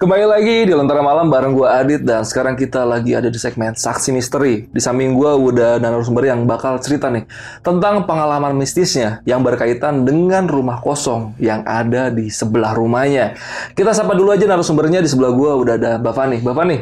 Kembali lagi di Lentera Malam bareng gue Adit dan sekarang kita lagi ada di segmen Saksi Misteri. Di samping gue udah ada narasumber yang bakal cerita nih tentang pengalaman mistisnya yang berkaitan dengan rumah kosong yang ada di sebelah rumahnya. Kita sapa dulu aja narasumbernya di sebelah gue udah ada Mbak Fani. Mbak Fani,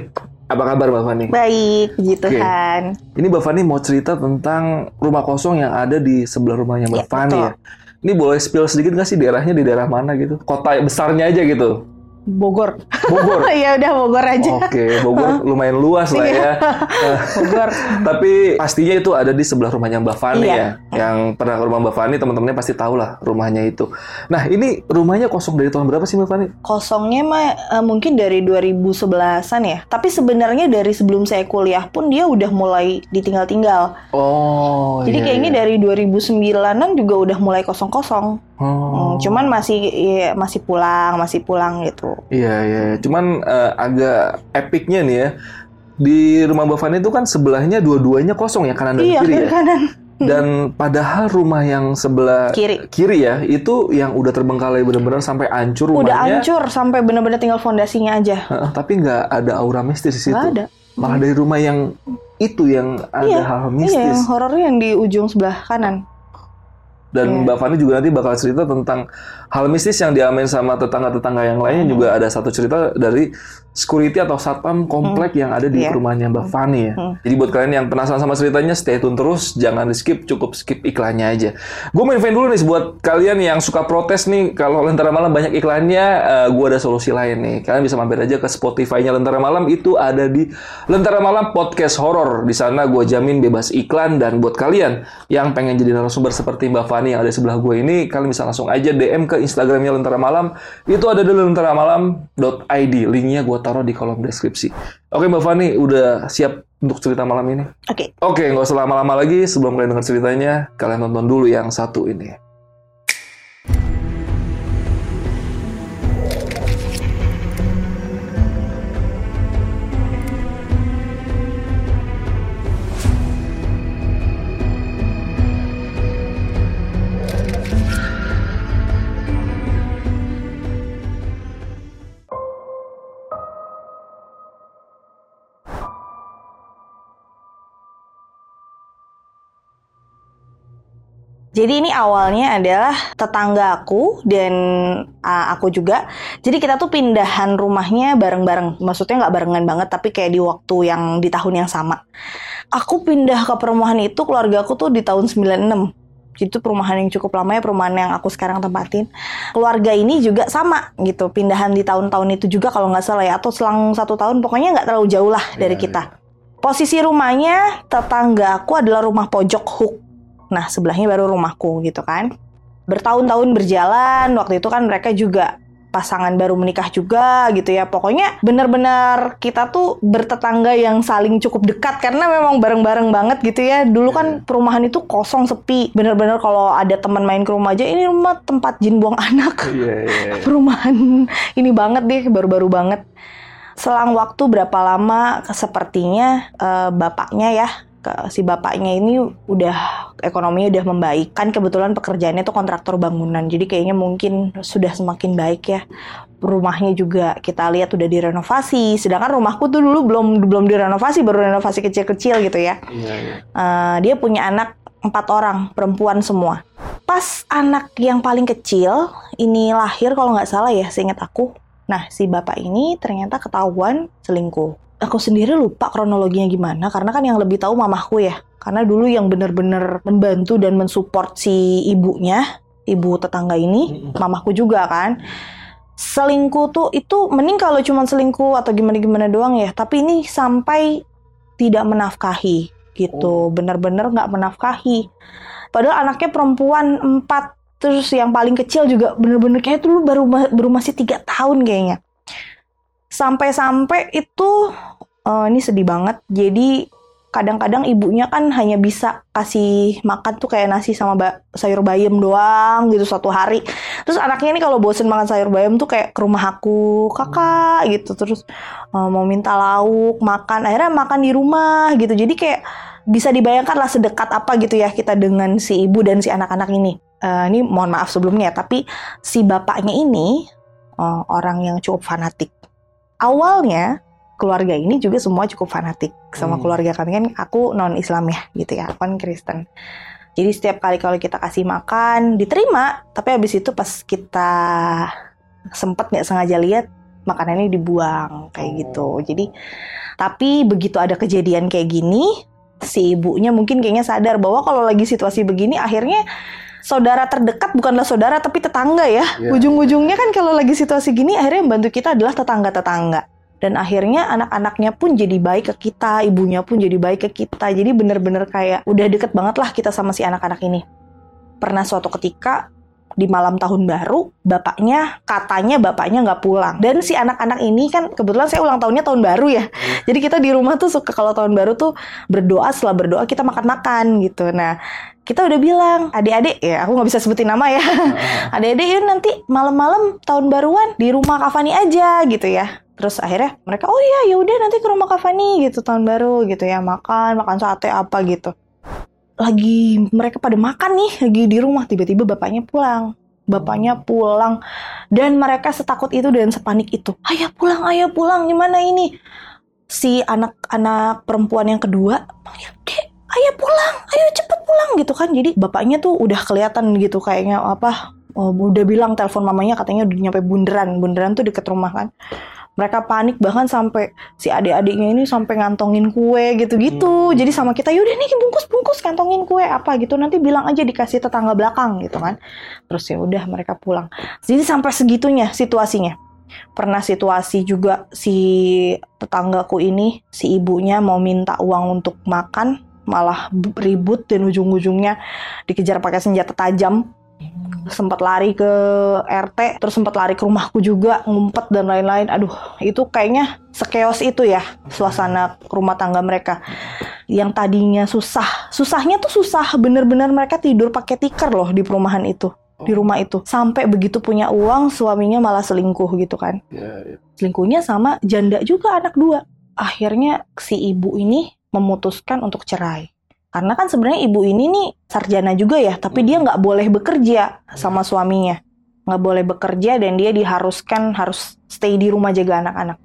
apa kabar Mbak Fani? Baik, puji Oke. Tuhan. Ini Mbak Fani mau cerita tentang rumah kosong yang ada di sebelah rumahnya Mbak Ya, Fani betul. ya. Ini boleh spill sedikit nggak sih daerahnya di daerah mana gitu? Kota besarnya aja gitu. Bogor. Bogor. ya udah Bogor aja. Oke, Bogor lumayan luas lah ya. Eh, Bogor. Tapi pastinya itu ada di sebelah rumahnya Mbak Fani Iya. ya. Yang pernah ke rumah Mbak Fani, teman-temannya pasti tahu lah rumahnya itu. Nah, ini rumahnya kosong dari tahun berapa sih Mbak Fani? Kosongnya mah eh, mungkin dari 2011-an ya. Tapi sebenarnya dari sebelum saya kuliah pun dia udah mulai ditinggal-tinggal. Oh, Jadi iya, kayaknya iya. dari 2009-an juga udah mulai kosong-kosong. Oh. Hmm, cuman masih iya, masih pulang, masih pulang gitu. Iya, iya. Cuman eh, agak epicnya nih ya. Di rumah Mbak Fani itu kan sebelahnya dua-duanya kosong ya kanan dan iya, kiri ya. kanan. Dan padahal rumah yang sebelah Kiri. kiri ya itu yang udah terbengkalai benar-benar sampai hancur rumahnya. Udah hancur sampai bener-bener tinggal fondasinya aja. Heeh, tapi nggak ada aura mistis di situ. Nggak ada. Malah dari rumah yang itu yang ada Iya, hal-hal Iya, mistis. yang horornya yang di ujung sebelah kanan. Dan Iya. Mbak Fani juga nanti bakal cerita tentang hal mistis yang diamin sama tetangga-tetangga yang lainnya Hmm. juga ada satu cerita dari security atau satpam komplek yang ada di Iya. rumahnya Mbak Fani ya. Hmm. Jadi buat kalian yang penasaran sama ceritanya, stay tune terus, jangan di skip, cukup skip iklannya aja. Gue main fan dulu nih buat kalian yang suka protes nih kalau Lentera Malam banyak iklannya, gue ada solusi lain nih. Kalian bisa mampir aja ke Spotify-nya Lentera Malam itu ada di Lentera Malam Podcast Horror. Di sana gue jamin bebas iklan dan buat kalian yang pengen jadi narasumber seperti Mbak Fani yang ada di sebelah gue ini, kalian bisa langsung aja DM ke Instagramnya Lentera Malam. Itu ada di lenteramalam.id. Linknya gue taruh di kolom deskripsi. Oke Mbak Fani, udah siap untuk cerita malam ini? Oke. Oke, nggak usah lama-lama lagi. Sebelum kalian dengar ceritanya, kalian tonton dulu yang satu ini. Jadi ini awalnya adalah tetangga aku dan uh, aku juga. Jadi kita tuh pindahan rumahnya bareng-bareng. Maksudnya nggak barengan banget, tapi kayak di waktu yang di tahun yang sama. Aku pindah ke perumahan itu, keluarga aku tuh di tahun 96. Itu perumahan yang cukup lama ya, perumahan yang aku sekarang tempatin. Keluarga ini juga sama gitu, pindahan di tahun-tahun itu juga kalau nggak salah ya, atau selang satu tahun, pokoknya nggak terlalu jauh lah dari Iya, kita. Posisi rumahnya tetangga aku adalah rumah pojok hook. Nah, sebelahnya baru rumahku gitu kan. Bertahun-tahun berjalan, waktu itu kan mereka juga pasangan baru menikah juga gitu ya. Pokoknya benar-benar kita tuh bertetangga yang saling cukup dekat karena memang bareng-bareng banget gitu ya. Dulu kan perumahan itu kosong sepi. Bener-bener kalau ada teman main ke rumah aja, ini rumah tempat jin buang anak Iya, iya. perumahan ini banget deh baru-baru banget selang waktu berapa lama sepertinya eh, bapaknya ya si bapaknya ini udah ekonominya udah membaik kan kebetulan pekerjaannya tuh kontraktor bangunan jadi kayaknya mungkin sudah semakin baik ya rumahnya juga kita lihat udah direnovasi sedangkan rumahku tuh dulu belum belum direnovasi baru renovasi kecil-kecil gitu ya Iya, iya. Eh, dia punya anak empat orang perempuan semua. Pas anak yang paling kecil ini lahir kalau nggak salah ya, seingat aku. Nah si bapak ini ternyata ketahuan selingkuh. Aku sendiri lupa kronologinya gimana karena kan yang lebih tahu mamahku ya. Karena dulu yang bener-bener membantu dan mensupport si ibunya, ibu tetangga ini, mamahku juga kan. Selingkuh tuh itu mending kalau cuma selingkuh atau gimana-gimana doang ya. Tapi ini sampai tidak menafkahi gitu, bener-bener nggak menafkahi. Padahal anaknya perempuan empat, terus yang paling kecil juga bener-bener kayak dulu baru baru masih tiga tahun kayaknya. Sampai-sampai itu eh, ini sedih banget. Jadi kadang-kadang ibunya kan hanya bisa kasih makan tuh kayak nasi sama ba- sayur bayam doang gitu satu hari. Terus anaknya ini kalau bosen makan sayur bayam tuh kayak ke rumah aku, kakak gitu. Terus eh, mau minta lauk, makan. Akhirnya makan di rumah gitu. Jadi kayak bisa dibayangkan lah sedekat apa gitu ya kita dengan si ibu dan si anak-anak ini. Eh, ini mohon maaf sebelumnya, tapi si bapaknya ini eh, orang yang cukup fanatik. Awalnya keluarga ini juga semua cukup fanatik sama Hmm. keluarga kami. Kan aku non Islam ya gitu ya. Aku kan Kristen. Jadi setiap kali kalau kita kasih makan diterima. Tapi habis itu pas kita sempet nggak sengaja lihat makanannya dibuang kayak Oh. gitu jadi tapi begitu ada kejadian kayak gini si ibunya mungkin kayaknya sadar bahwa kalau lagi situasi begini akhirnya saudara terdekat bukanlah saudara tapi tetangga ya. Iya. Ujung-ujungnya kan kalau lagi situasi gini akhirnya yang bantu kita adalah tetangga-tetangga. Dan akhirnya anak-anaknya pun jadi baik ke kita, ibunya pun jadi baik ke kita. Jadi bener-bener kayak udah deket banget lah kita sama si anak-anak ini. Pernah suatu ketika di malam tahun baru, bapaknya katanya bapaknya nggak pulang. Dan si anak-anak ini kan kebetulan saya ulang tahunnya tahun baru ya. Jadi kita di rumah tuh suka kalau tahun baru tuh berdoa setelah berdoa kita makan-makan gitu. Nah kita udah bilang adik-adik ya aku nggak bisa sebutin nama ya adik-adik yuk nanti malam-malam tahun baruan di rumah Kavani aja gitu ya terus akhirnya mereka oh iya ya udah nanti ke rumah Kavani gitu tahun baru gitu ya makan makan sate apa gitu lagi mereka pada makan nih lagi di rumah tiba-tiba bapaknya pulang. Bapaknya pulang. Dan mereka setakut itu dan sepanik itu. Ayah pulang ayah pulang gimana ini? Si anak-anak perempuan yang kedua panggil dek ayo pulang, ayo cepet pulang gitu kan. Jadi bapaknya tuh udah kelihatan gitu kayaknya apa, oh, udah bilang telepon mamanya katanya udah nyampe bundaran, bundaran tuh deket rumah kan. Mereka panik bahkan sampai si adik-adiknya ini sampai ngantongin kue gitu-gitu. Jadi sama kita yaudah nih bungkus-bungkus kantongin kue apa gitu. Nanti bilang aja dikasih tetangga belakang gitu kan. Terus ya udah mereka pulang. Jadi sampai segitunya situasinya pernah situasi juga si tetanggaku ini si ibunya mau minta uang untuk makan malah ribut dan ujung-ujungnya dikejar pakai senjata tajam sempat lari ke RT terus sempat lari ke rumahku juga ngumpet dan lain-lain. Aduh itu kayaknya sekeos itu ya suasana rumah tangga mereka. Yang tadinya susah susahnya tuh susah. Bener-bener mereka tidur pakai tikar loh di perumahan itu di rumah itu. Sampai begitu punya uang suaminya malah selingkuh gitu kan. Ya, ya. selingkuhnya sama janda juga anak dua. Akhirnya si ibu ini memutuskan untuk cerai karena kan sebenarnya ibu ini nih sarjana juga ya tapi dia nggak boleh bekerja sama suaminya. Nggak boleh bekerja dan dia diharuskan harus stay di rumah jaga anak-anak.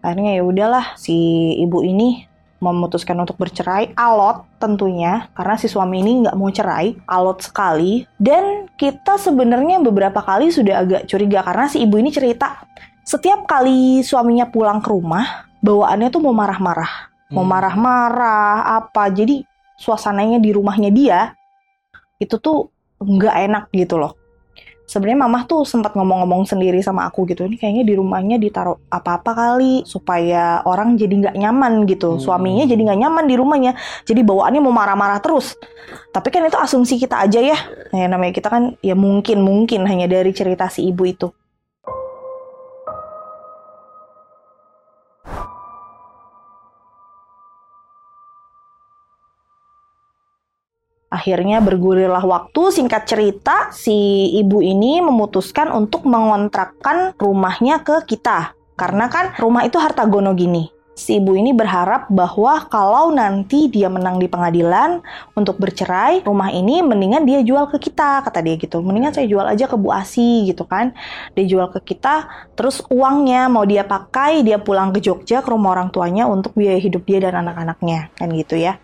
Akhirnya ya udahlah si ibu ini memutuskan untuk bercerai alot tentunya karena si suami ini nggak mau cerai alot sekali. Dan kita sebenarnya beberapa kali sudah agak curiga karena si ibu ini cerita setiap kali suaminya pulang ke rumah bawaannya tuh mau marah-marah. Mau Hmm. marah-marah apa jadi suasananya di rumahnya dia itu tuh nggak enak gitu loh. Sebenarnya mamah tuh sempat ngomong-ngomong sendiri sama aku gitu ini kayaknya di rumahnya ditaruh apa-apa kali supaya orang jadi nggak nyaman gitu. Hmm. suaminya jadi nggak nyaman di rumahnya jadi bawaannya mau marah-marah terus. Tapi kan itu asumsi kita aja ya. Ya namanya kita kan ya mungkin mungkin hanya dari cerita si ibu itu Akhirnya bergulirlah waktu, singkat cerita, si ibu ini memutuskan untuk mengontrakkan rumahnya ke kita. Karena kan rumah itu harta gono gini. Si ibu ini berharap bahwa kalau nanti dia menang di pengadilan untuk bercerai, rumah ini mendingan dia jual ke kita, kata dia gitu. Mendingan saya jual aja ke Bu Asi gitu kan. Dia jual ke kita, terus uangnya mau dia pakai, dia pulang ke Jogja ke rumah orang tuanya untuk biaya hidup dia dan anak-anaknya, kan gitu ya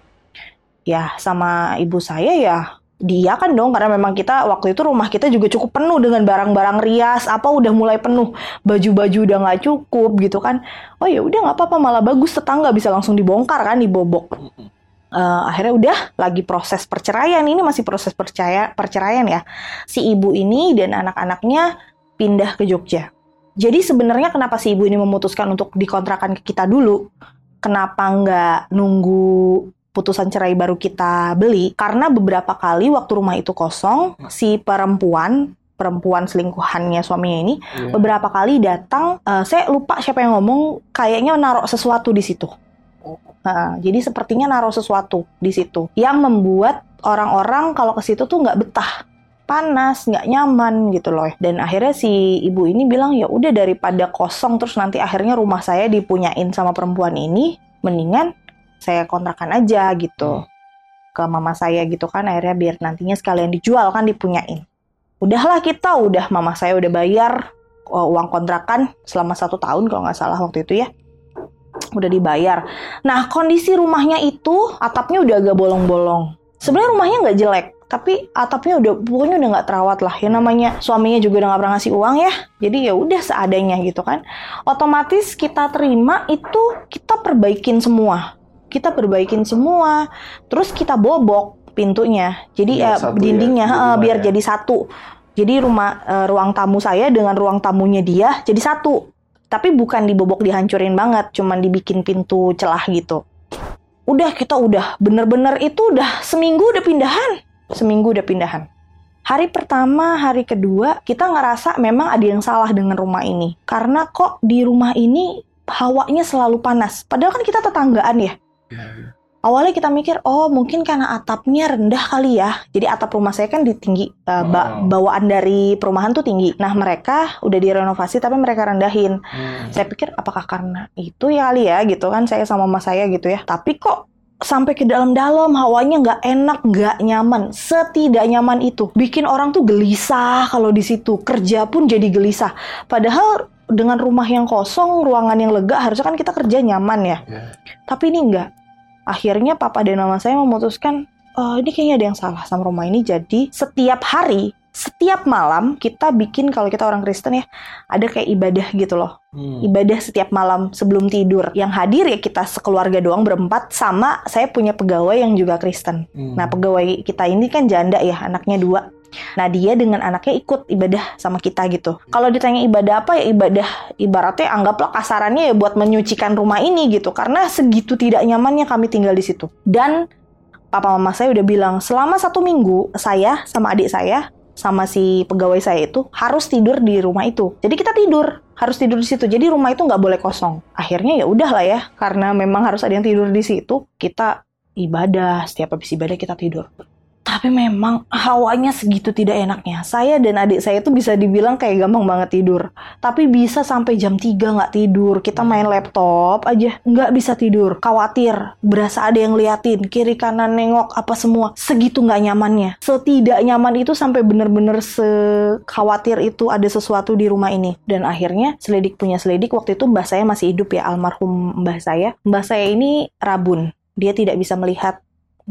ya sama ibu saya ya dia kan dong karena memang kita waktu itu rumah kita juga cukup penuh dengan barang-barang rias. Apa udah mulai penuh baju-baju udah nggak cukup gitu kan. Oh ya udah nggak apa-apa malah bagus tetangga bisa langsung dibongkar kan dibobok. Eh, akhirnya udah lagi proses perceraian. Ini masih proses percaya perceraian ya. Si ibu ini dan anak-anaknya pindah ke Jogja. Jadi sebenarnya kenapa si ibu ini memutuskan untuk dikontrakan ke kita dulu? Kenapa nggak nunggu putusan cerai baru kita beli karena beberapa kali waktu rumah itu kosong si perempuan perempuan selingkuhannya suaminya ini Iya. beberapa kali datang eh, saya lupa siapa yang ngomong kayaknya naruh sesuatu di situ. Nah, jadi sepertinya naruh sesuatu di situ yang membuat orang-orang kalau ke situ tuh nggak betah panas nggak nyaman gitu loh dan akhirnya si ibu ini bilang ya udah daripada kosong terus nanti akhirnya rumah saya dipunyain sama perempuan ini mendingan saya kontrakan aja gitu ke mama saya gitu kan akhirnya biar nantinya sekalian dijual kan dipunyain udahlah kita udah mama saya udah bayar uh, uang kontrakan selama satu tahun kalau nggak salah waktu itu ya udah dibayar. Nah kondisi rumahnya itu atapnya udah agak bolong-bolong. Sebenarnya rumahnya nggak jelek, tapi atapnya udah pokoknya udah nggak terawat lah. Yang namanya suaminya juga udah nggak pernah ngasih uang ya, jadi ya udah seadanya gitu kan. Otomatis kita terima itu kita perbaikin semua, kita perbaikin semua, terus kita bobok pintunya, jadi Biar ya ya, dindingnya di eh, rumah biar ya. jadi satu. Jadi rumah eh, ruang tamu saya dengan ruang tamunya dia jadi satu tapi bukan dibobok dihancurin banget, cuman dibikin pintu celah gitu. Udah kita udah bener-bener itu udah seminggu udah pindahan, seminggu udah pindahan. Hari pertama, hari kedua kita ngerasa memang ada yang salah dengan rumah ini, karena kok di rumah ini hawanya selalu panas. Padahal kan kita tetanggaan ya. Awalnya kita mikir, oh mungkin karena atapnya rendah kali ya. Jadi atap rumah saya kan di tinggi, uh, ba- bawaan dari perumahan tuh tinggi. Nah mereka udah direnovasi tapi mereka rendahin. Hmm. saya pikir apakah karena itu ya kali ya gitu kan saya sama mama saya gitu ya. Tapi kok sampai ke dalam-dalam hawanya nggak enak nggak nyaman. Setidak nyaman itu. Bikin orang tuh gelisah kalau di situ. Kerja pun jadi gelisah. Padahal dengan rumah yang kosong ruangan yang lega harusnya kan kita kerja nyaman ya. Ya. tapi ini enggak akhirnya papa dan mama saya memutuskan "Oh, ini kayaknya ada yang salah sama rumah ini jadi setiap hari setiap malam kita bikin kalau kita orang Kristen ya ada kayak ibadah gitu loh Hmm. ibadah setiap malam sebelum tidur. Yang hadir ya kita sekeluarga doang berempat sama saya punya pegawai yang juga Kristen. Hmm. Nah pegawai kita ini kan janda ya anaknya dua. Nah dia dengan anaknya ikut ibadah sama kita gitu. Kalau ditanya ibadah apa ya ibadah ibaratnya anggaplah kasarannya ya buat menyucikan rumah ini gitu. Karena segitu tidak nyamannya kami tinggal di situ. Dan papa mama saya udah bilang selama satu minggu saya sama adik saya sama si pegawai saya itu harus tidur di rumah itu. Jadi kita tidur, harus tidur di situ. Jadi rumah itu nggak boleh kosong. Akhirnya ya udahlah ya, karena memang harus ada yang tidur di situ. Kita ibadah, setiap habis ibadah kita tidur. Tapi memang hawanya segitu tidak enaknya. Saya dan adik saya itu bisa dibilang kayak gampang banget tidur. Tapi bisa sampai jam 3 nggak tidur. Kita main laptop aja nggak bisa tidur. Khawatir, berasa ada yang liatin. Kiri kanan nengok apa semua. Segitu nggak nyamannya. Setidak nyaman itu sampai bener-bener sekhawatir itu ada sesuatu di rumah ini. Dan akhirnya selidik punya selidik. Waktu itu mbah saya masih hidup ya, almarhum mbah saya. Mbah saya ini rabun. Dia tidak bisa melihat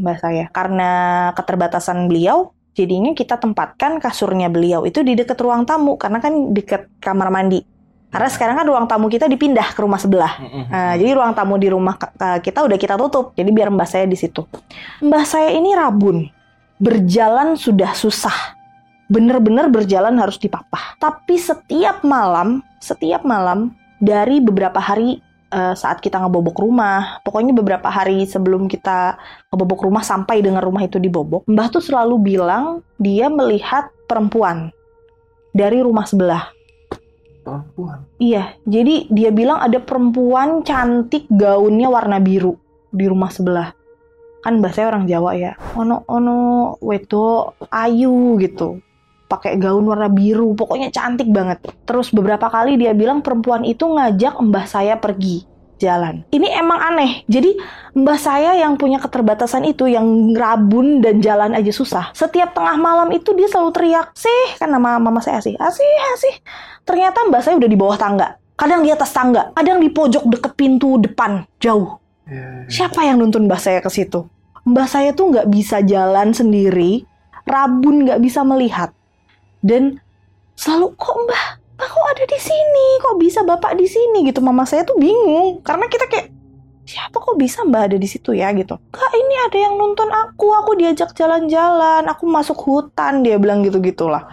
mbah saya. Karena keterbatasan beliau jadinya kita tempatkan kasurnya beliau itu di dekat ruang tamu. Karena kan dekat kamar mandi. Karena sekarang kan ruang tamu kita dipindah ke rumah sebelah. Hmm. Nah, jadi ruang tamu di rumah kita udah kita tutup. Jadi biar mbah saya di situ. Mbah saya ini rabun. Berjalan sudah susah. Bener-bener berjalan harus dipapah. Tapi setiap malam setiap malam dari beberapa hari eh, saat kita ngebobok rumah, pokoknya beberapa hari sebelum kita ngebobok rumah sampai dengan rumah itu dibobok, Mbah tuh selalu bilang dia melihat perempuan dari rumah sebelah. Perempuan. Iya, jadi dia bilang ada perempuan cantik gaunnya warna biru di rumah sebelah. Kan mbah saya orang Jawa ya. Ono ono wedo ayu gitu. Pakai gaun warna biru, pokoknya cantik banget. Terus beberapa kali dia bilang perempuan itu ngajak mbah saya pergi jalan. Ini emang aneh. Jadi mbah saya yang punya keterbatasan itu yang rabun dan jalan aja susah. Setiap tengah malam itu dia selalu teriak, "Sih," kan nama mama saya Asih. "Asih, Asih." Ternyata mbah saya udah di bawah tangga. Kadang di atas tangga, kadang di pojok deket pintu depan, jauh. Ya, ya. Siapa yang nuntun mbah saya ke situ? Mbah saya tuh nggak bisa jalan sendiri, rabun nggak bisa melihat. Dan selalu kok mbah, mbah kok ada di sini? Kok bisa bapak di sini gitu? Mama saya tuh bingung karena kita kayak siapa kok bisa mbak ada di situ ya gitu? Kak ini ada yang nuntun aku, aku diajak jalan-jalan, aku masuk hutan dia bilang gitu gitulah.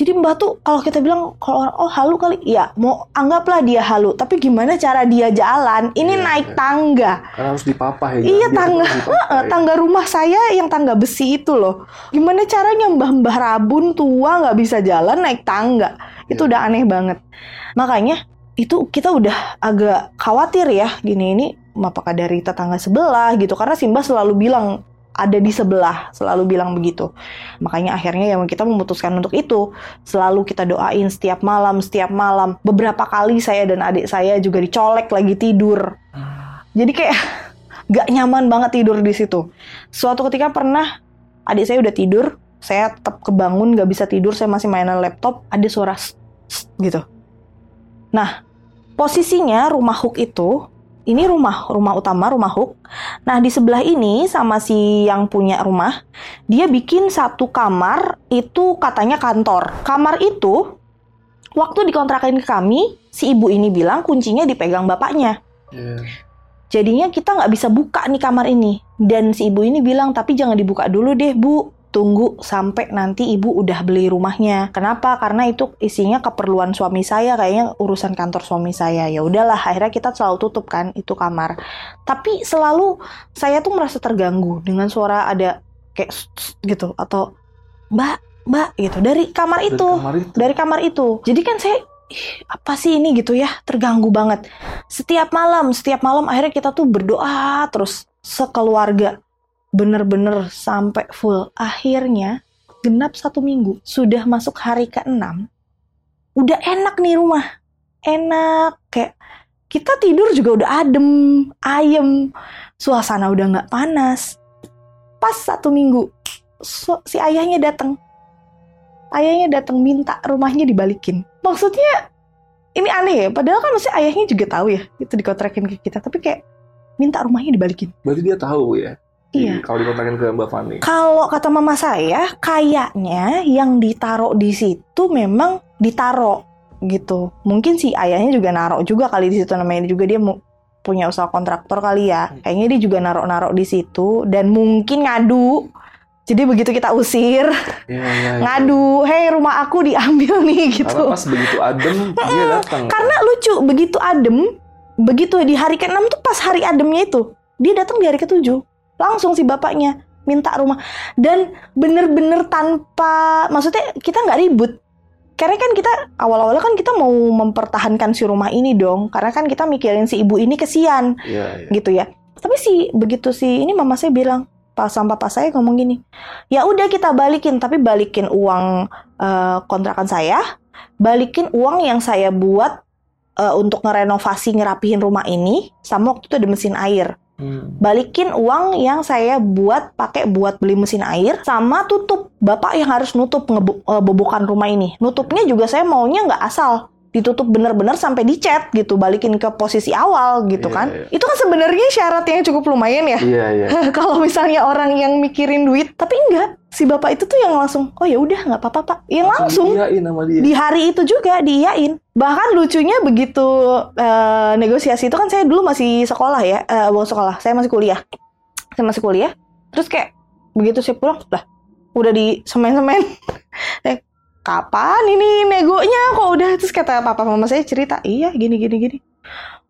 Jadi mbak tuh kalau kita bilang kalau orang oh halu kali, ya mau anggaplah dia halu, tapi gimana cara dia jalan? Ini Iya, naik iya. tangga. Karena harus dipapah ya. Iya tangga, dipapah, ya. tangga rumah saya yang tangga besi itu loh. Gimana caranya mbah-mbah rabun tua nggak bisa jalan naik tangga? Itu Iya. udah aneh banget. Makanya itu kita udah agak khawatir ya gini ini apakah dari tetangga sebelah gitu karena Simba selalu bilang ada di sebelah selalu bilang begitu makanya akhirnya ya kita memutuskan untuk itu selalu kita doain setiap malam setiap malam beberapa kali saya dan adik saya juga dicolek lagi tidur jadi kayak gak nyaman banget tidur di situ. Suatu ketika pernah adik saya udah tidur, saya tetap kebangun gak bisa tidur, saya masih mainan laptop, ada suara gitu. Nah, posisinya rumah Hook itu ini rumah rumah utama rumah Hook. Nah di sebelah ini sama si yang punya rumah dia bikin satu kamar itu katanya kantor. Kamar itu waktu dikontrakin ke kami si ibu ini bilang kuncinya dipegang bapaknya. Iya. Jadinya kita nggak bisa buka nih kamar ini. Dan si ibu ini bilang tapi jangan dibuka dulu deh bu. Tunggu sampai nanti ibu udah beli rumahnya. Kenapa? Karena itu isinya keperluan suami saya, kayaknya urusan kantor suami saya. Ya udahlah, akhirnya kita selalu tutup kan itu kamar. Tapi selalu saya tuh merasa terganggu dengan suara ada kayak gitu atau Mbak, Mbak gitu dari kamar Dari itu kamar itu. dari kamar itu. Jadi kan saya "Ih, apa sih ini gitu ya terganggu banget. Setiap malam, setiap malam akhirnya kita tuh berdoa terus sekeluarga bener-bener sampai full. Akhirnya genap satu minggu sudah masuk hari ke-6 udah enak nih rumah enak kayak kita tidur juga udah adem ayem suasana udah nggak panas pas satu minggu si ayahnya datang ayahnya datang minta rumahnya dibalikin. Maksudnya ini aneh ya, padahal kan maksudnya ayahnya juga tahu ya itu dikontrakin ke kita, tapi kayak minta rumahnya dibalikin. Berarti dia tahu ya. Iya. Kalau dikontrakin ke Mbak Fani. Kalau kata mama saya, kayaknya yang ditaruh di situ memang ditaruh gitu. Mungkin si ayahnya juga naruh juga kali di situ namanya juga dia punya usaha kontraktor kali ya. Kayaknya dia juga naruh-naruh di situ dan mungkin ngadu. Jadi begitu kita usir, Iya, iya, iya. ngadu, "Hei, rumah aku diambil nih." gitu. Karena pas begitu adem dia datang. Karena lucu, begitu adem, begitu di hari ke-6 tuh pas hari ademnya itu, dia datang di hari ke-7. Langsung si bapaknya minta rumah. Dan bener-bener tanpa, maksudnya kita nggak ribut. Karena kan kita awal-awalnya kan kita mau mempertahankan si rumah ini dong. Karena kan kita mikirin si ibu ini kesian Iya, iya. gitu ya. Tapi si begitu si ini mama saya bilang pas sama papa saya ngomong gini, ya udah kita balikin tapi balikin uang eh, kontrakan saya, balikin uang yang saya buat eh, untuk ngerenovasi ngerapihin rumah ini, sama waktu itu ada mesin air. Hmm. Balikin uang yang saya buat pakai buat beli mesin air, sama tutup. Bapak yang harus nutup ngebo- eh, rumah ini. Nutupnya juga saya maunya nggak asal ditutup bener-bener sampai dicat gitu, balikin ke posisi awal gitu Iya, kan. iya. Itu kan sebenarnya syarat yang cukup lumayan ya. Iya, iya. Kalau misalnya orang yang mikirin duit, tapi enggak. Si bapak itu tuh yang langsung, oh ya udah nggak apa-apa pak. Yang langsung dia. di hari itu juga diiyain. Bahkan lucunya begitu eh, negosiasi itu kan saya dulu masih sekolah ya, eh, bukan sekolah, saya masih kuliah. Saya masih kuliah. Terus kayak begitu saya pulang, lah udah di semen-semen. kapan ini negonya kok udah terus kata papa mama saya cerita, iya gini gini gini.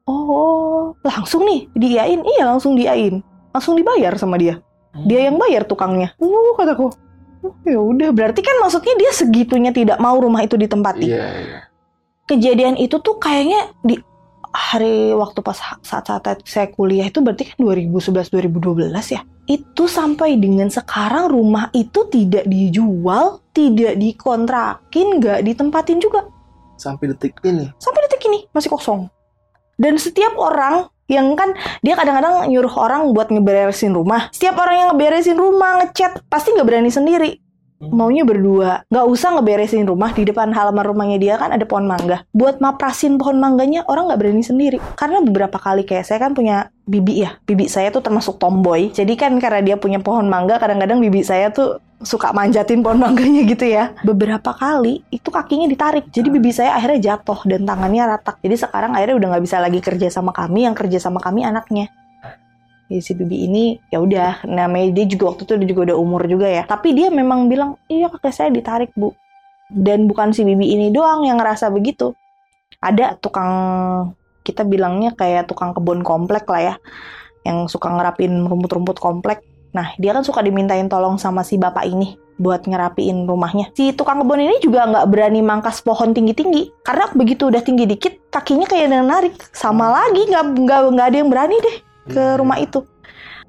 Oh, langsung nih diiyain, iya langsung diiyain, langsung dibayar sama dia. Dia yang bayar tukangnya. Oh, kataku. Oh, ya udah, berarti kan maksudnya dia segitunya tidak mau rumah itu ditempati. Iya, iya. Kejadian itu tuh kayaknya di hari waktu pas saat-saat saya kuliah itu berarti kan 2011 2012 ya. Itu sampai dengan sekarang rumah itu tidak dijual, tidak dikontrakin, nggak ditempatin juga. Sampai detik ini. Sampai detik ini masih kosong. Dan setiap orang yang kan dia kadang-kadang nyuruh orang buat ngeberesin rumah. Setiap orang yang ngeberesin rumah, ngecat, pasti nggak berani sendiri. Maunya berdua. Nggak usah ngeberesin rumah di depan halaman rumahnya dia kan ada pohon mangga. Buat maprasin pohon mangganya orang nggak berani sendiri. Karena beberapa kali kayak saya kan punya bibi ya. Bibi saya tuh termasuk tomboy. Jadi kan karena dia punya pohon mangga, kadang-kadang bibi saya tuh suka manjatin pohon mangganya gitu ya. Beberapa kali itu kakinya ditarik. Jadi bibi saya akhirnya jatuh dan tangannya ratak. Jadi sekarang akhirnya udah nggak bisa lagi kerja sama kami. Yang kerja sama kami anaknya. Jadi si bibi ini ya udah namanya dia juga waktu itu dia juga udah umur juga ya. Tapi dia memang bilang iya kakek saya ditarik bu. Dan bukan si bibi ini doang yang ngerasa begitu. Ada tukang kita bilangnya kayak tukang kebun komplek lah ya. Yang suka ngerapin rumput-rumput komplek. Nah, dia kan suka dimintain tolong sama si bapak ini buat ngerapiin rumahnya. Si tukang kebun ini juga nggak berani mangkas pohon tinggi-tinggi karena begitu udah tinggi dikit kakinya kayak ada narik. Sama lagi nggak nggak nggak ada yang berani deh ke rumah itu.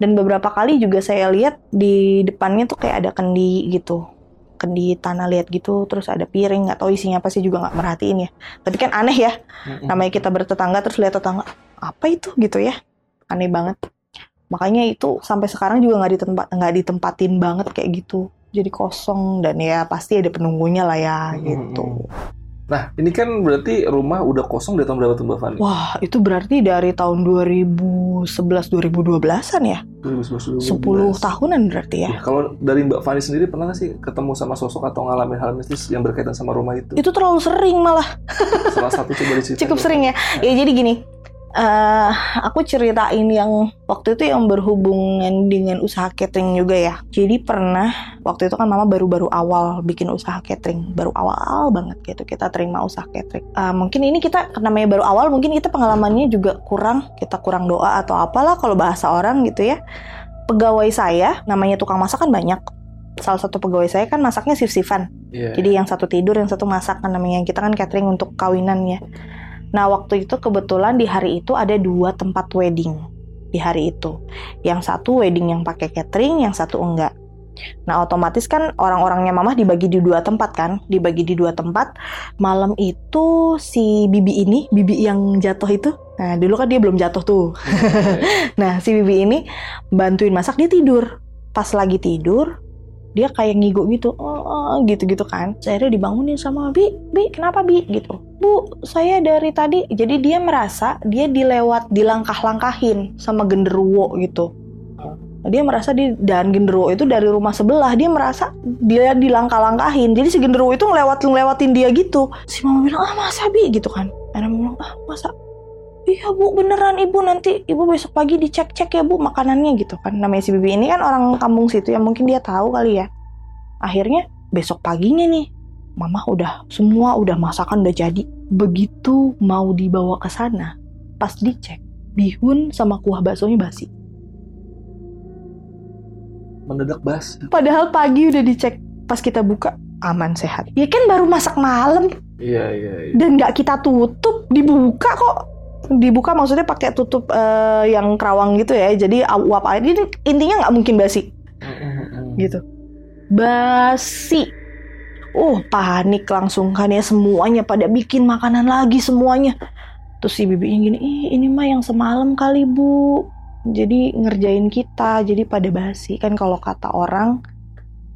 Dan beberapa kali juga saya lihat di depannya tuh kayak ada kendi gitu. Kendi tanah liat gitu, terus ada piring, nggak tahu isinya apa sih juga nggak merhatiin ya. Tapi kan aneh ya, Mm-mm. namanya kita bertetangga terus lihat tetangga, apa itu gitu ya. Aneh banget. Makanya itu sampai sekarang juga nggak ditempat nggak ditempatin banget kayak gitu. Jadi kosong dan ya pasti ada penunggunya lah ya Mm-mm. gitu. Nah, ini kan berarti rumah udah kosong dari tahun berapa tuh Mbak Fani? Wah, itu berarti dari tahun 2011-2012an ya? 2011, 10 tahunan berarti ya? Ya, kalau dari Mbak Fani sendiri pernah nggak sih ketemu sama sosok atau ngalamin hal mistis yang berkaitan sama rumah itu? Itu terlalu sering malah. Salah satu coba diceritain. Cukup sering ya. Ya jadi gini, eh aku ceritain yang waktu itu yang berhubungan dengan usaha catering juga ya. Jadi pernah waktu itu kan mama baru-baru awal bikin usaha catering, baru awal banget gitu kita terima usaha catering. Eh, mungkin ini kita namanya baru awal, mungkin kita pengalamannya juga kurang, kita kurang doa atau apalah kalau bahasa orang gitu ya. Pegawai saya namanya tukang masak kan banyak. Salah satu pegawai saya kan masaknya sif-sifan. Iya. Jadi yang satu tidur, yang satu masak kan namanya kita kan catering untuk kawinan ya. Nah waktu itu kebetulan di hari itu ada dua tempat wedding di hari itu. Yang satu wedding yang pakai catering, yang satu enggak. Nah otomatis kan orang-orangnya mamah dibagi di dua tempat kan, dibagi di dua tempat. Malam itu si bibi ini, bibi yang jatuh itu, nah dulu kan dia belum jatuh tuh. Nah si bibi ini bantuin masak dia tidur. Pas lagi tidur dia kayak ngigo gitu, oh, oh, gitu-gitu kan. Saya dibangunin sama Bi, Bi kenapa Bi gitu. Bu, saya dari tadi, jadi dia merasa dia dilewat, dilangkah-langkahin sama genderuwo gitu. Dia merasa di dan genderuwo itu dari rumah sebelah, dia merasa dia dilangkah-langkahin. Jadi si genderuwo itu ngelewat ngelewatin dia gitu. Si mama bilang, ah masa Bi gitu kan. Mama bilang, ah masa Iya bu beneran ibu. Nanti ibu besok pagi dicek-cek ya bu makanannya gitu kan. Namanya si bibi ini kan orang kampung situ yang mungkin dia tahu kali ya. Akhirnya besok paginya nih mama udah semua udah masakan udah jadi. Begitu mau dibawa ke sana pas dicek bihun sama kuah baksonya basi. Mendadak bas. padahal pagi udah dicek pas kita buka aman sehat. Ya kan baru masak malam. Iya iya. iya. dan nggak kita tutup dibuka kok dibuka maksudnya pakai tutup eh, yang kerawang gitu ya. Jadi uap air. Ini intinya nggak mungkin basi. Gitu. Basi. Oh panik langsung kan ya. Semuanya pada bikin makanan lagi semuanya. Terus si bibinya gini ih ini mah yang semalam kali bu. Jadi ngerjain kita. Jadi pada basi. Kan kalau kata orang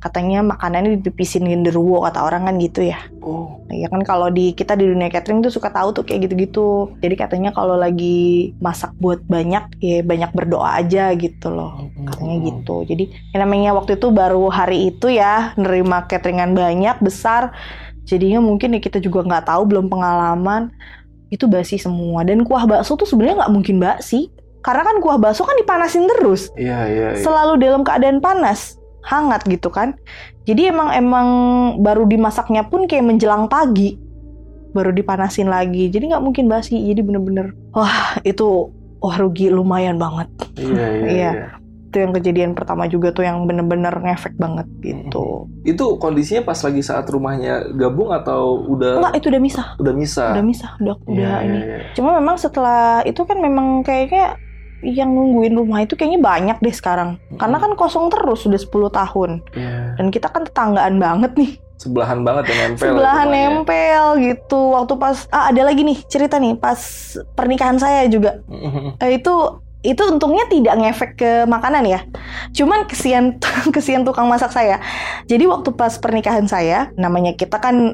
katanya makanannya dipipisin genderuwo kata orang kan gitu ya Oh. Ya kan kalau di kita di dunia catering tuh suka tahu tuh kayak gitu-gitu. Jadi katanya kalau lagi masak buat banyak ya banyak berdoa aja gitu loh. Katanya gitu. Jadi yang namanya waktu itu baru hari itu ya nerima cateringan banyak besar. Jadinya mungkin ya kita juga nggak tahu belum pengalaman itu basi semua dan kuah bakso tuh sebenarnya nggak mungkin basi karena kan kuah bakso kan dipanasin terus Iya iya. iya. selalu dalam keadaan panas hangat gitu kan jadi emang emang baru dimasaknya pun kayak menjelang pagi baru dipanasin lagi jadi nggak mungkin basi jadi bener-bener wah itu wah rugi lumayan banget Iya iya. Iya. iya. itu yang kejadian pertama juga tuh yang bener-bener ngefek banget gitu Itu kondisinya pas lagi saat rumahnya gabung atau udah enggak itu udah misah udah misah? udah misah udah udah iya, ini iya. cuma memang setelah itu kan memang kayaknya yang nungguin rumah itu kayaknya banyak deh sekarang. Karena kan kosong terus sudah 10 tahun. Iya. dan kita kan tetanggaan banget nih. Sebelahan banget ya nempel. sebelahan rumahnya. nempel gitu. Waktu pas ah ada lagi nih cerita nih pas pernikahan saya juga. Eh, itu itu untungnya tidak ngefek ke makanan ya. Cuman kesian kesian tukang masak saya. Jadi waktu pas pernikahan saya namanya kita kan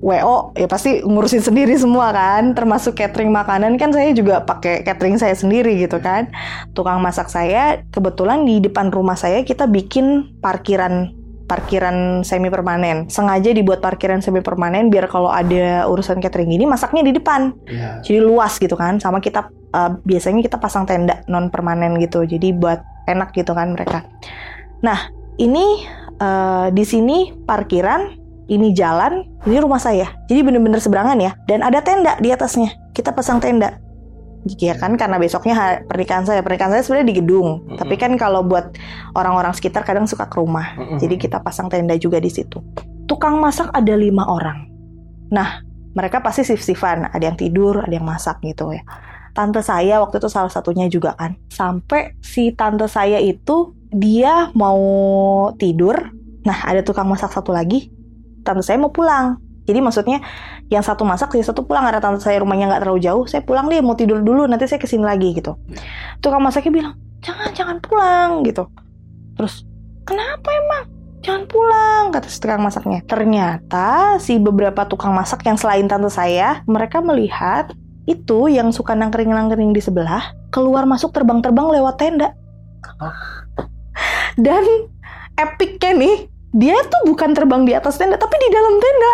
WO ya pasti ngurusin sendiri semua kan. Termasuk catering makanan kan saya juga pakai catering saya sendiri gitu kan. Tukang masak saya kebetulan di depan rumah saya kita bikin parkiran parkiran semi permanen sengaja dibuat parkiran semi permanen biar kalau ada urusan catering ini masaknya di depan. Iya. jadi luas gitu kan. Sama kita uh, biasanya kita pasang tenda non permanen gitu. Jadi buat enak gitu kan mereka. Nah ini uh, di sini parkiran ini jalan ini rumah saya. Jadi bener-bener seberangan ya. Dan ada tenda di atasnya. Kita pasang tenda. Ya kan karena besoknya ha- pernikahan saya. Pernikahan saya sebenarnya di gedung. Mm-mm. tapi kan kalau buat orang-orang sekitar kadang suka ke rumah. Mm-mm. jadi kita pasang tenda juga di situ. Tukang masak ada lima orang. Nah mereka pasti sif-sifan ada yang tidur ada yang masak gitu ya. Tante saya waktu itu salah satunya juga kan. Sampai si tante saya itu dia mau tidur. Nah ada tukang masak satu lagi tante saya mau pulang. Jadi maksudnya yang satu masak yang satu pulang. Karena tante saya rumahnya nggak terlalu jauh saya pulang deh mau tidur dulu nanti saya ke sini lagi gitu. Tukang masaknya bilang jangan jangan pulang gitu. Terus kenapa emang? Jangan pulang kata si tukang masaknya. Ternyata si beberapa tukang masak yang selain tante saya mereka melihat itu yang suka nangkring-nangkring di sebelah keluar masuk terbang-terbang lewat tenda. Dan epicnya nih dia tuh bukan terbang di atas tenda tapi di dalam tenda.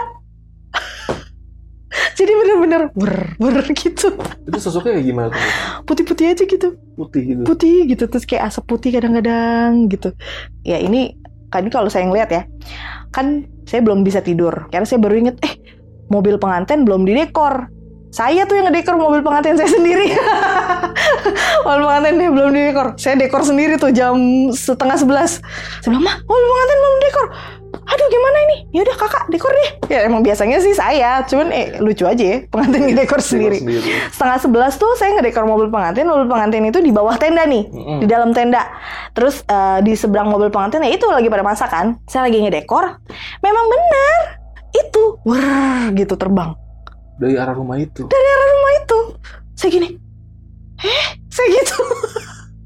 Jadi bener-bener ber ber gitu. Itu sosoknya kayak gimana tuh? putih-putih aja gitu. Putih gitu. putih gitu terus kayak asap putih kadang-kadang gitu. Ya ini kan ini kalau saya ngeliat ya kan saya belum bisa tidur. Karena saya baru inget eh mobil pengantin belum didekor saya tuh yang ngedekor mobil pengantin saya sendiri. Mobil pengantinnya belum didekor. Saya dekor sendiri tuh jam setengah sebelas. Saya bilang mah mobil pengantin belum dekor aduh gimana ini? Ya udah kakak dekor deh. Ya emang biasanya sih saya. Cuman eh lucu aja ya pengantin ngedekor sendiri. Sendiri. setengah sebelas tuh saya ngedekor mobil pengantin. Mobil pengantin itu di bawah tenda nih Mm-mm. di dalam tenda. Terus eh, di seberang mobil pengantin ya itu lagi pada masak kan saya lagi ngedekor. Memang benar. Itu wur gitu terbang Dari arah rumah itu. dari arah rumah itu saya gini eh saya gitu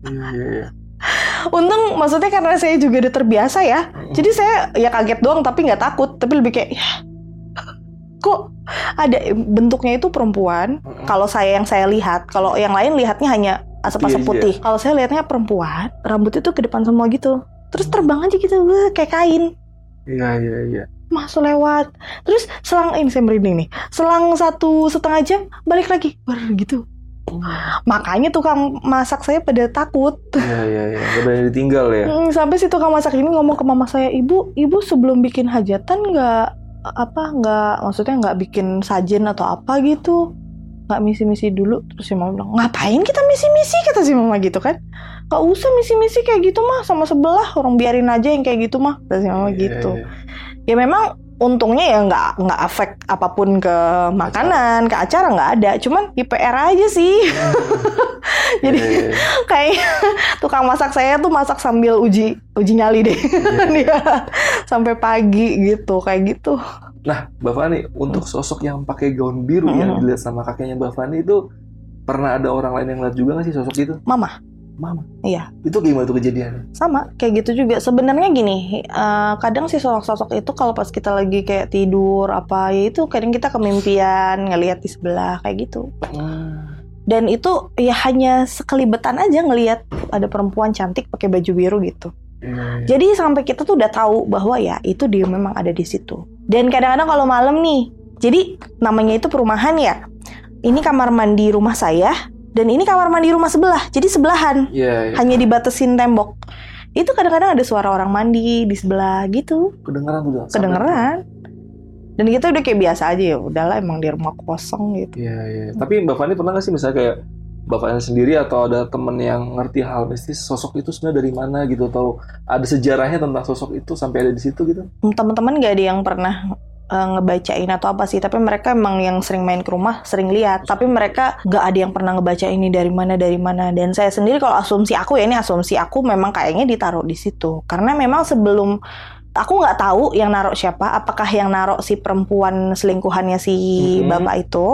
Iya, iya, iya. untung maksudnya karena saya juga udah terbiasa ya Mm-mm. jadi saya ya kaget doang tapi nggak takut tapi lebih kayak ya kok ada bentuknya itu perempuan Mm-mm. kalau saya yang saya lihat kalau yang lain lihatnya hanya asap-asap Iya, iya. putih kalau saya lihatnya perempuan rambut itu ke depan semua gitu terus terbang aja gitu wah, kayak kain Iya, iya, iya. Masuk lewat. Terus selang ini saya merinding nih. Selang satu setengah jam balik lagi. Ber, gitu. Makanya tukang masak saya pada takut. Iya, iya, iya. Berani ditinggal ya. Hmm, sampai si tukang masak ini ngomong ke mama saya ibu ibu sebelum bikin hajatan nggak apa nggak maksudnya nggak bikin sajen atau apa gitu? Nggak misi-misi dulu. Terus si mama bilang ngapain kita misi-misi? kata si mama gitu kan. Nggak usah misi-misi kayak gitu mah. Sama sebelah orang biarin aja yang kayak gitu mah. Kata si mama Iya, gitu. iya. Ya memang untungnya ya nggak nggak efek apa pun ke makanan ke acara nggak ada cuman IPR aja sih jadi Iya, iya, iya. kayak tukang masak saya tuh masak sambil uji uji nyali deh Iya. dia sampai pagi gitu kayak gitu Nah, Mbak Fani, untuk sosok yang pakai gaun biru yang Mm-mm. dilihat sama kakeknya Mbak Fani itu pernah ada orang lain yang lihat juga nggak sih sosok itu? mama Mama. Iya. Itu gimana tuh kejadiannya? sama kayak gitu juga sebenarnya gini eh, kadang sih sosok-sosok itu kalau pas kita lagi kayak tidur apa ya itu kadang kita kemimpian ngelihat di sebelah kayak gitu dan itu ya hanya sekelibetan aja ngelihat ada perempuan cantik pakai baju biru gitu iya. Jadi sampai kita tuh udah tahu bahwa ya itu dia memang ada di situ. Dan kadang-kadang kalau malam nih, jadi namanya itu perumahan ya. Ini kamar mandi rumah saya dan ini kamar mandi rumah sebelah. Jadi sebelahan, Iya, iya. hanya dibatesin tembok. Itu kadang-kadang ada suara orang mandi di sebelah gitu, Kedengeran sampai- kedengeran. Dan kita udah kayak biasa aja ya, udahlah emang di rumah kosong gitu. Iya, iya. Tapi Mbak Fani pernah nggak sih misalnya kayak Mbak Fani sendiri atau ada temen yang ngerti hal mistis sosok itu sebenarnya dari mana gitu atau ada sejarahnya tentang sosok itu sampai ada di situ gitu? Teman-teman gak ada yang pernah eh, ngebacain atau apa sih. Tapi mereka emang yang sering main ke rumah sering lihat. Tapi mereka gak ada yang pernah ngebaca ini dari mana dari mana. Dan saya sendiri kalau asumsi aku ya ini asumsi aku memang kayaknya ditaruh di situ. Karena memang sebelum aku nggak tahu yang naruh siapa. Apakah yang naruh si perempuan selingkuhannya si Mhm. bapak itu?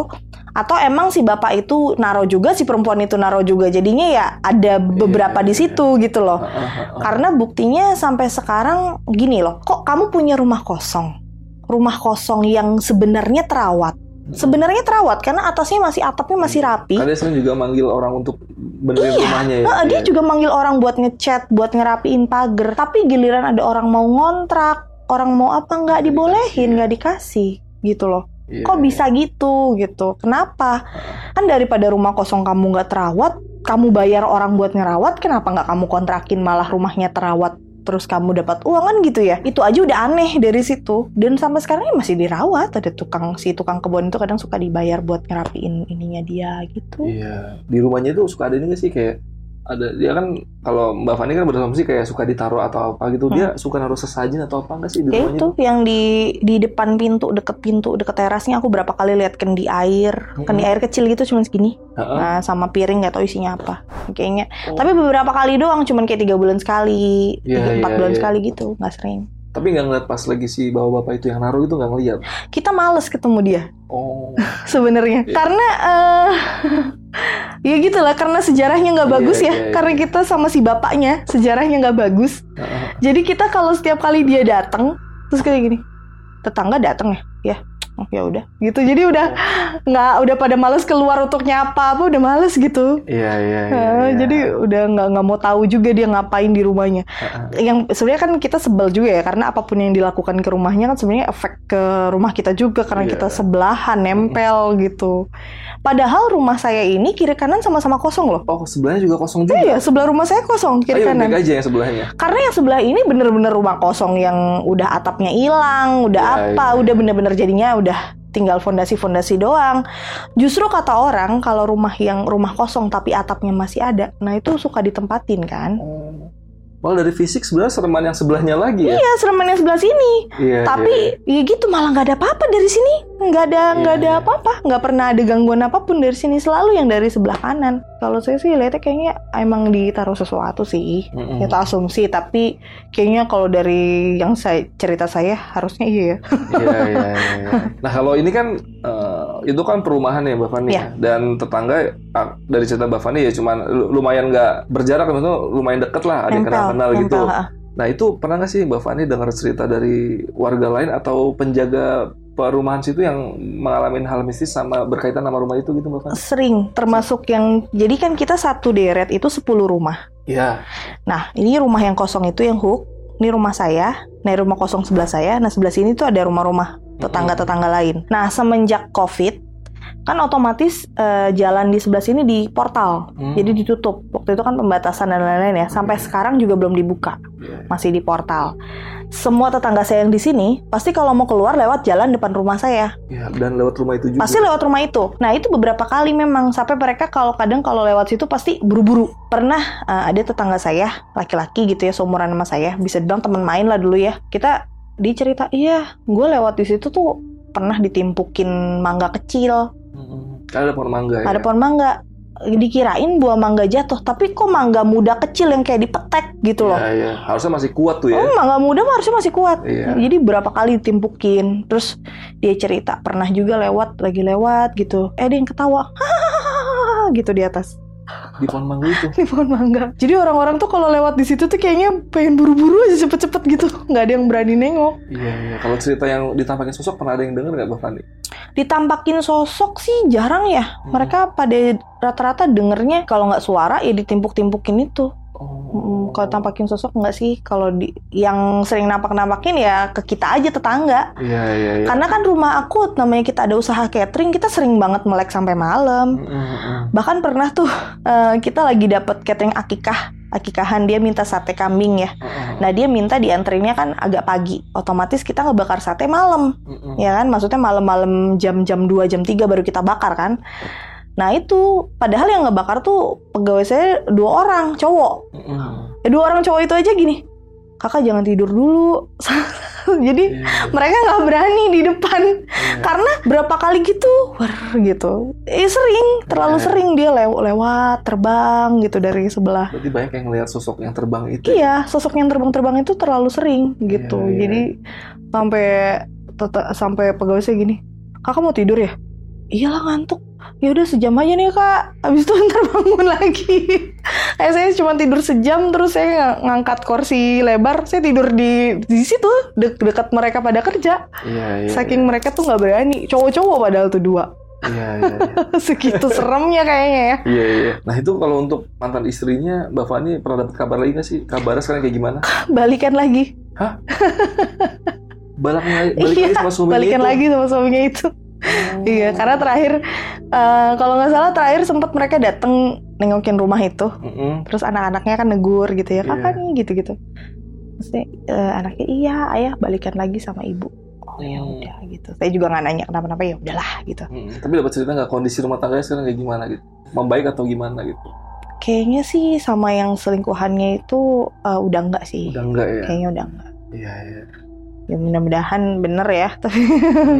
Atau emang si bapak itu naruh juga si perempuan itu naruh juga. Jadinya ya ada beberapa di situ gitu loh. Ah, ah, ah. karena buktinya sampai sekarang gini loh, kok kamu punya rumah kosong? Rumah kosong yang sebenarnya terawat. Sebenarnya terawat karena atasnya masih atapnya masih rapi. Kan dia sering juga manggil orang untuk benerin Iya. rumahnya ya. Nah, dia Iya. juga manggil orang buat ngecat, buat ngerapiin pagar. Tapi giliran ada orang mau ngontrak, orang mau apa nggak dibolehin, dikasih. nggak dikasih gitu loh. Iya, Kok iya. bisa gitu gitu? Kenapa? Kan daripada rumah kosong kamu nggak terawat, kamu bayar orang buat ngerawat, kenapa nggak kamu kontrakin malah rumahnya terawat terus kamu dapat uang kan gitu ya? Itu aja udah aneh dari situ. Dan sampai sekarang masih dirawat. Ada tukang si tukang kebun itu kadang suka dibayar buat ngerapiin ininya dia gitu. Iya, di rumahnya itu suka ada ini nggak sih kayak ada dia kan kalau Mbak Fani kan berasumsi kayak suka ditaruh atau apa gitu. Dia suka naruh sesajen atau apa enggak sih di Hmm. Rumahnya? itu yang di di depan pintu deket pintu deket terasnya aku berapa kali lihat kendi air, kendi Mm-mm. air kecil gitu cuma segini. Heeh. Nah, sama piring nggak tahu isinya apa. Kayaknya. Oh. Tapi beberapa kali doang, cuman kayak tiga bulan sekali, Iya, tiga, empat iya, bulan iya. sekali gitu, nggak sering. Tapi nggak ngeliat pas lagi si bapak-bapak itu yang naruh itu nggak ngeliat. Kita males ketemu dia Oh, sebenarnya, Iya. karena eh ya gitulah, karena sejarahnya nggak Iya, bagus ya. iya, iya. Karena kita sama si bapaknya sejarahnya nggak bagus. Jadi kita kalau setiap kali dia datang, terus kayak gini, tetangga datang ya, ya, oh, ya udah, gitu. Jadi udah nggak, udah pada males keluar untuk nyapa apa, udah males gitu. Iya iya. iya, iya. Jadi udah nggak nggak mau tahu juga dia ngapain di rumahnya. Heeh. Yang sebenarnya kan kita sebel juga ya, karena apa pun yang dilakukan ke rumahnya kan sebenarnya efek ke rumah kita juga karena Iya. kita sebelahan, nempel gitu. Padahal rumah saya ini kiri kanan sama-sama kosong loh. Oh sebelahnya juga kosong juga. Iya, sebelah rumah saya kosong kiri Ayo kanan. aja yang sebelahnya. Karena yang sebelah ini bener-bener rumah kosong yang udah atapnya hilang, udah Ya, apa, ya. udah bener-bener jadinya udah tinggal fondasi-fondasi doang. Justru kata orang kalau rumah yang rumah kosong tapi atapnya masih ada, nah itu suka ditempatin kan. Malah dari fisik sebenarnya sereman yang sebelahnya lagi ya. Iya, sereman yang sebelah sini. Iya. Tapi ya gitu malah nggak ada apa-apa dari sini, nggak ada nggak Iya, ada iya. apa-apa, nggak pernah ada gangguan apa pun dari sini. Selalu yang dari sebelah kanan. Kalau saya sih lihatnya kayaknya emang ditaruh sesuatu sih. Mm-mm. Itu asumsi, tapi kayaknya kalau dari yang saya cerita saya harusnya iya ya. Iya, iya, iya, iya. Nah kalau ini kan eh, itu kan perumahan ya Mbak Fani ya. dan tetangga ah, dari cerita Mbak Fani ya cuman lu- lumayan nggak berjarak itu lumayan deket lah ada yang kenal kenal gitu. ha. Nah itu pernah nggak sih Mbak Fani dengar cerita dari warga lain atau penjaga perumahan situ yang mengalami hal mistis sama berkaitan sama rumah itu gitu Mbak Fani? Sering, termasuk yang jadi kan kita satu deret itu 10 rumah. Iya. Nah, ini rumah yang kosong itu yang hook. Ini rumah saya, nah rumah kosong sebelah saya. Nah, sebelah sini tuh ada rumah-rumah tetangga-tetangga lain. Nah, semenjak Covid kan otomatis eh, jalan di sebelah sini di portal. Hmm. Jadi ditutup. Waktu itu kan pembatasan dan lain-lain ya. Sampai sekarang juga belum dibuka. Masih di portal. Semua tetangga saya yang di sini pasti kalau mau keluar lewat jalan depan rumah saya. Iya, dan lewat rumah itu juga. Pasti lewat rumah itu. Nah, itu beberapa kali memang sampai mereka kalau kadang kalau lewat situ pasti buru-buru. Pernah eh, ada tetangga saya, laki-laki gitu ya, seumuran sama saya, bisa dibilang teman main lah dulu ya. Kita dicerita, "Iya, gue lewat di situ tuh pernah ditimpukin mangga kecil. Kan ada pohon mangga ya. ada pohon mangga." Dikirain buah mangga jatuh, tapi kok mangga muda kecil yang kayak dipetek gitu loh. Iya, iya. Harusnya masih kuat tuh ya. Oh, mangga muda mah harusnya masih kuat. Iya. Jadi berapa kali ditimpukin. Terus dia cerita pernah juga lewat lagi lewat gitu. Eh ada yang ketawa. Gitu di atas Di pohon mangga itu. di pohon mangga. Jadi orang-orang tuh kalau lewat di situ tuh kayaknya pengen buru-buru aja cepet-cepet gitu. nggak ada yang berani nengok. Iya, iya. Kalau cerita yang ditampakin sosok pernah ada yang denger nggak Mbak Fani? Ditampakin sosok sih jarang ya. Hmm. Mereka pada rata-rata dengernya kalau nggak suara ya ditimpuk-timpukin itu. Kalau tampakin sosok nggak sih. Kalau di yang sering nampak-nampakin ya ke kita aja tetangga. Iya, iya, iya. Karena kan rumah aku namanya kita ada usaha catering, kita sering banget melek sampai malam. Mm, mm, mm. Bahkan pernah tuh eh, kita lagi dapet catering akikah, akikahan dia minta sate kambing ya. Mm, mm, Nah dia minta dianterinnya kan agak pagi. Otomatis kita ngebakar sate malam, mm, mm. ya kan? Maksudnya malam-malam jam-jam 2 jam 3 baru kita bakar kan. Nah itu padahal yang ngebakar tuh pegawai saya dua orang cowok. Mm. Ya, dua orang cowok itu aja gini. Kakak jangan tidur dulu. Jadi Iya, mereka nggak berani di depan iya. karena berapa kali gitu wer gitu eh, sering terlalu Iya. sering dia lew- lewat terbang gitu dari sebelah Berarti banyak yang ngeliat sosok yang terbang itu. ya? iya sosok yang terbang-terbang itu terlalu sering gitu Iya, iya. jadi sampai sampai pegawai saya gini kakak mau tidur ya iyalah ngantuk ya udah sejam aja nih kak habis itu ntar bangun lagi eh saya cuma tidur sejam terus saya ng- ngangkat kursi lebar saya tidur di di situ de- dekat mereka pada kerja Iya, iya. Saking mereka tuh nggak berani. Cowok-cowok padahal tuh dua. Iya, iya, iya. Segitu seremnya kayaknya ya. Iya, iya. Nah itu kalau untuk mantan istrinya, Mbak Fani pernah dapat kabar lagi nggak sih? Kabarnya sekarang kayak gimana? Balikan lagi. Balaknya, balik Iya, lagi sama suaminya Balikan itu? lagi sama suaminya itu. Iya, karena terakhir eh, kalau nggak salah terakhir sempat mereka dateng nengokin rumah itu. Mm-mm. Terus anak-anaknya kan negur gitu ya, Iya. kapan nih gitu-gitu. Terus dia, eh, anaknya iya ayah balikan lagi sama ibu. Oh ya Hmm. udah gitu. Saya juga nggak nanya kenapa-napa ya udahlah gitu. Mm, Tapi dapat cerita nggak kondisi rumah tangganya sekarang kayak gimana gitu? Membaik atau gimana gitu? Kayaknya sih sama yang selingkuhannya itu eh, udah enggak sih. Udah enggak ya? Kayaknya udah enggak. Iya, iya. Ya mudah-mudahan bener ya tapi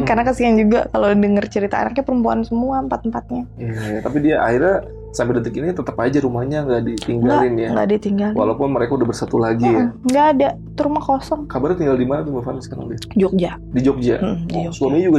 karena kasihan juga kalau denger cerita anaknya perempuan semua empat empatnya Iya, iya. tapi dia akhirnya sampai detik ini tetap aja rumahnya nggak ditinggalin ya. nggak ditinggalin Walaupun mereka udah bersatu lagi ya. Mm, nggak ada itu rumah kosong Kabarnya tinggal di mana tuh Mbak Fani sekarang dia? Jogja Di Jogja. Mm, di Oh, Jogja. suaminya juga di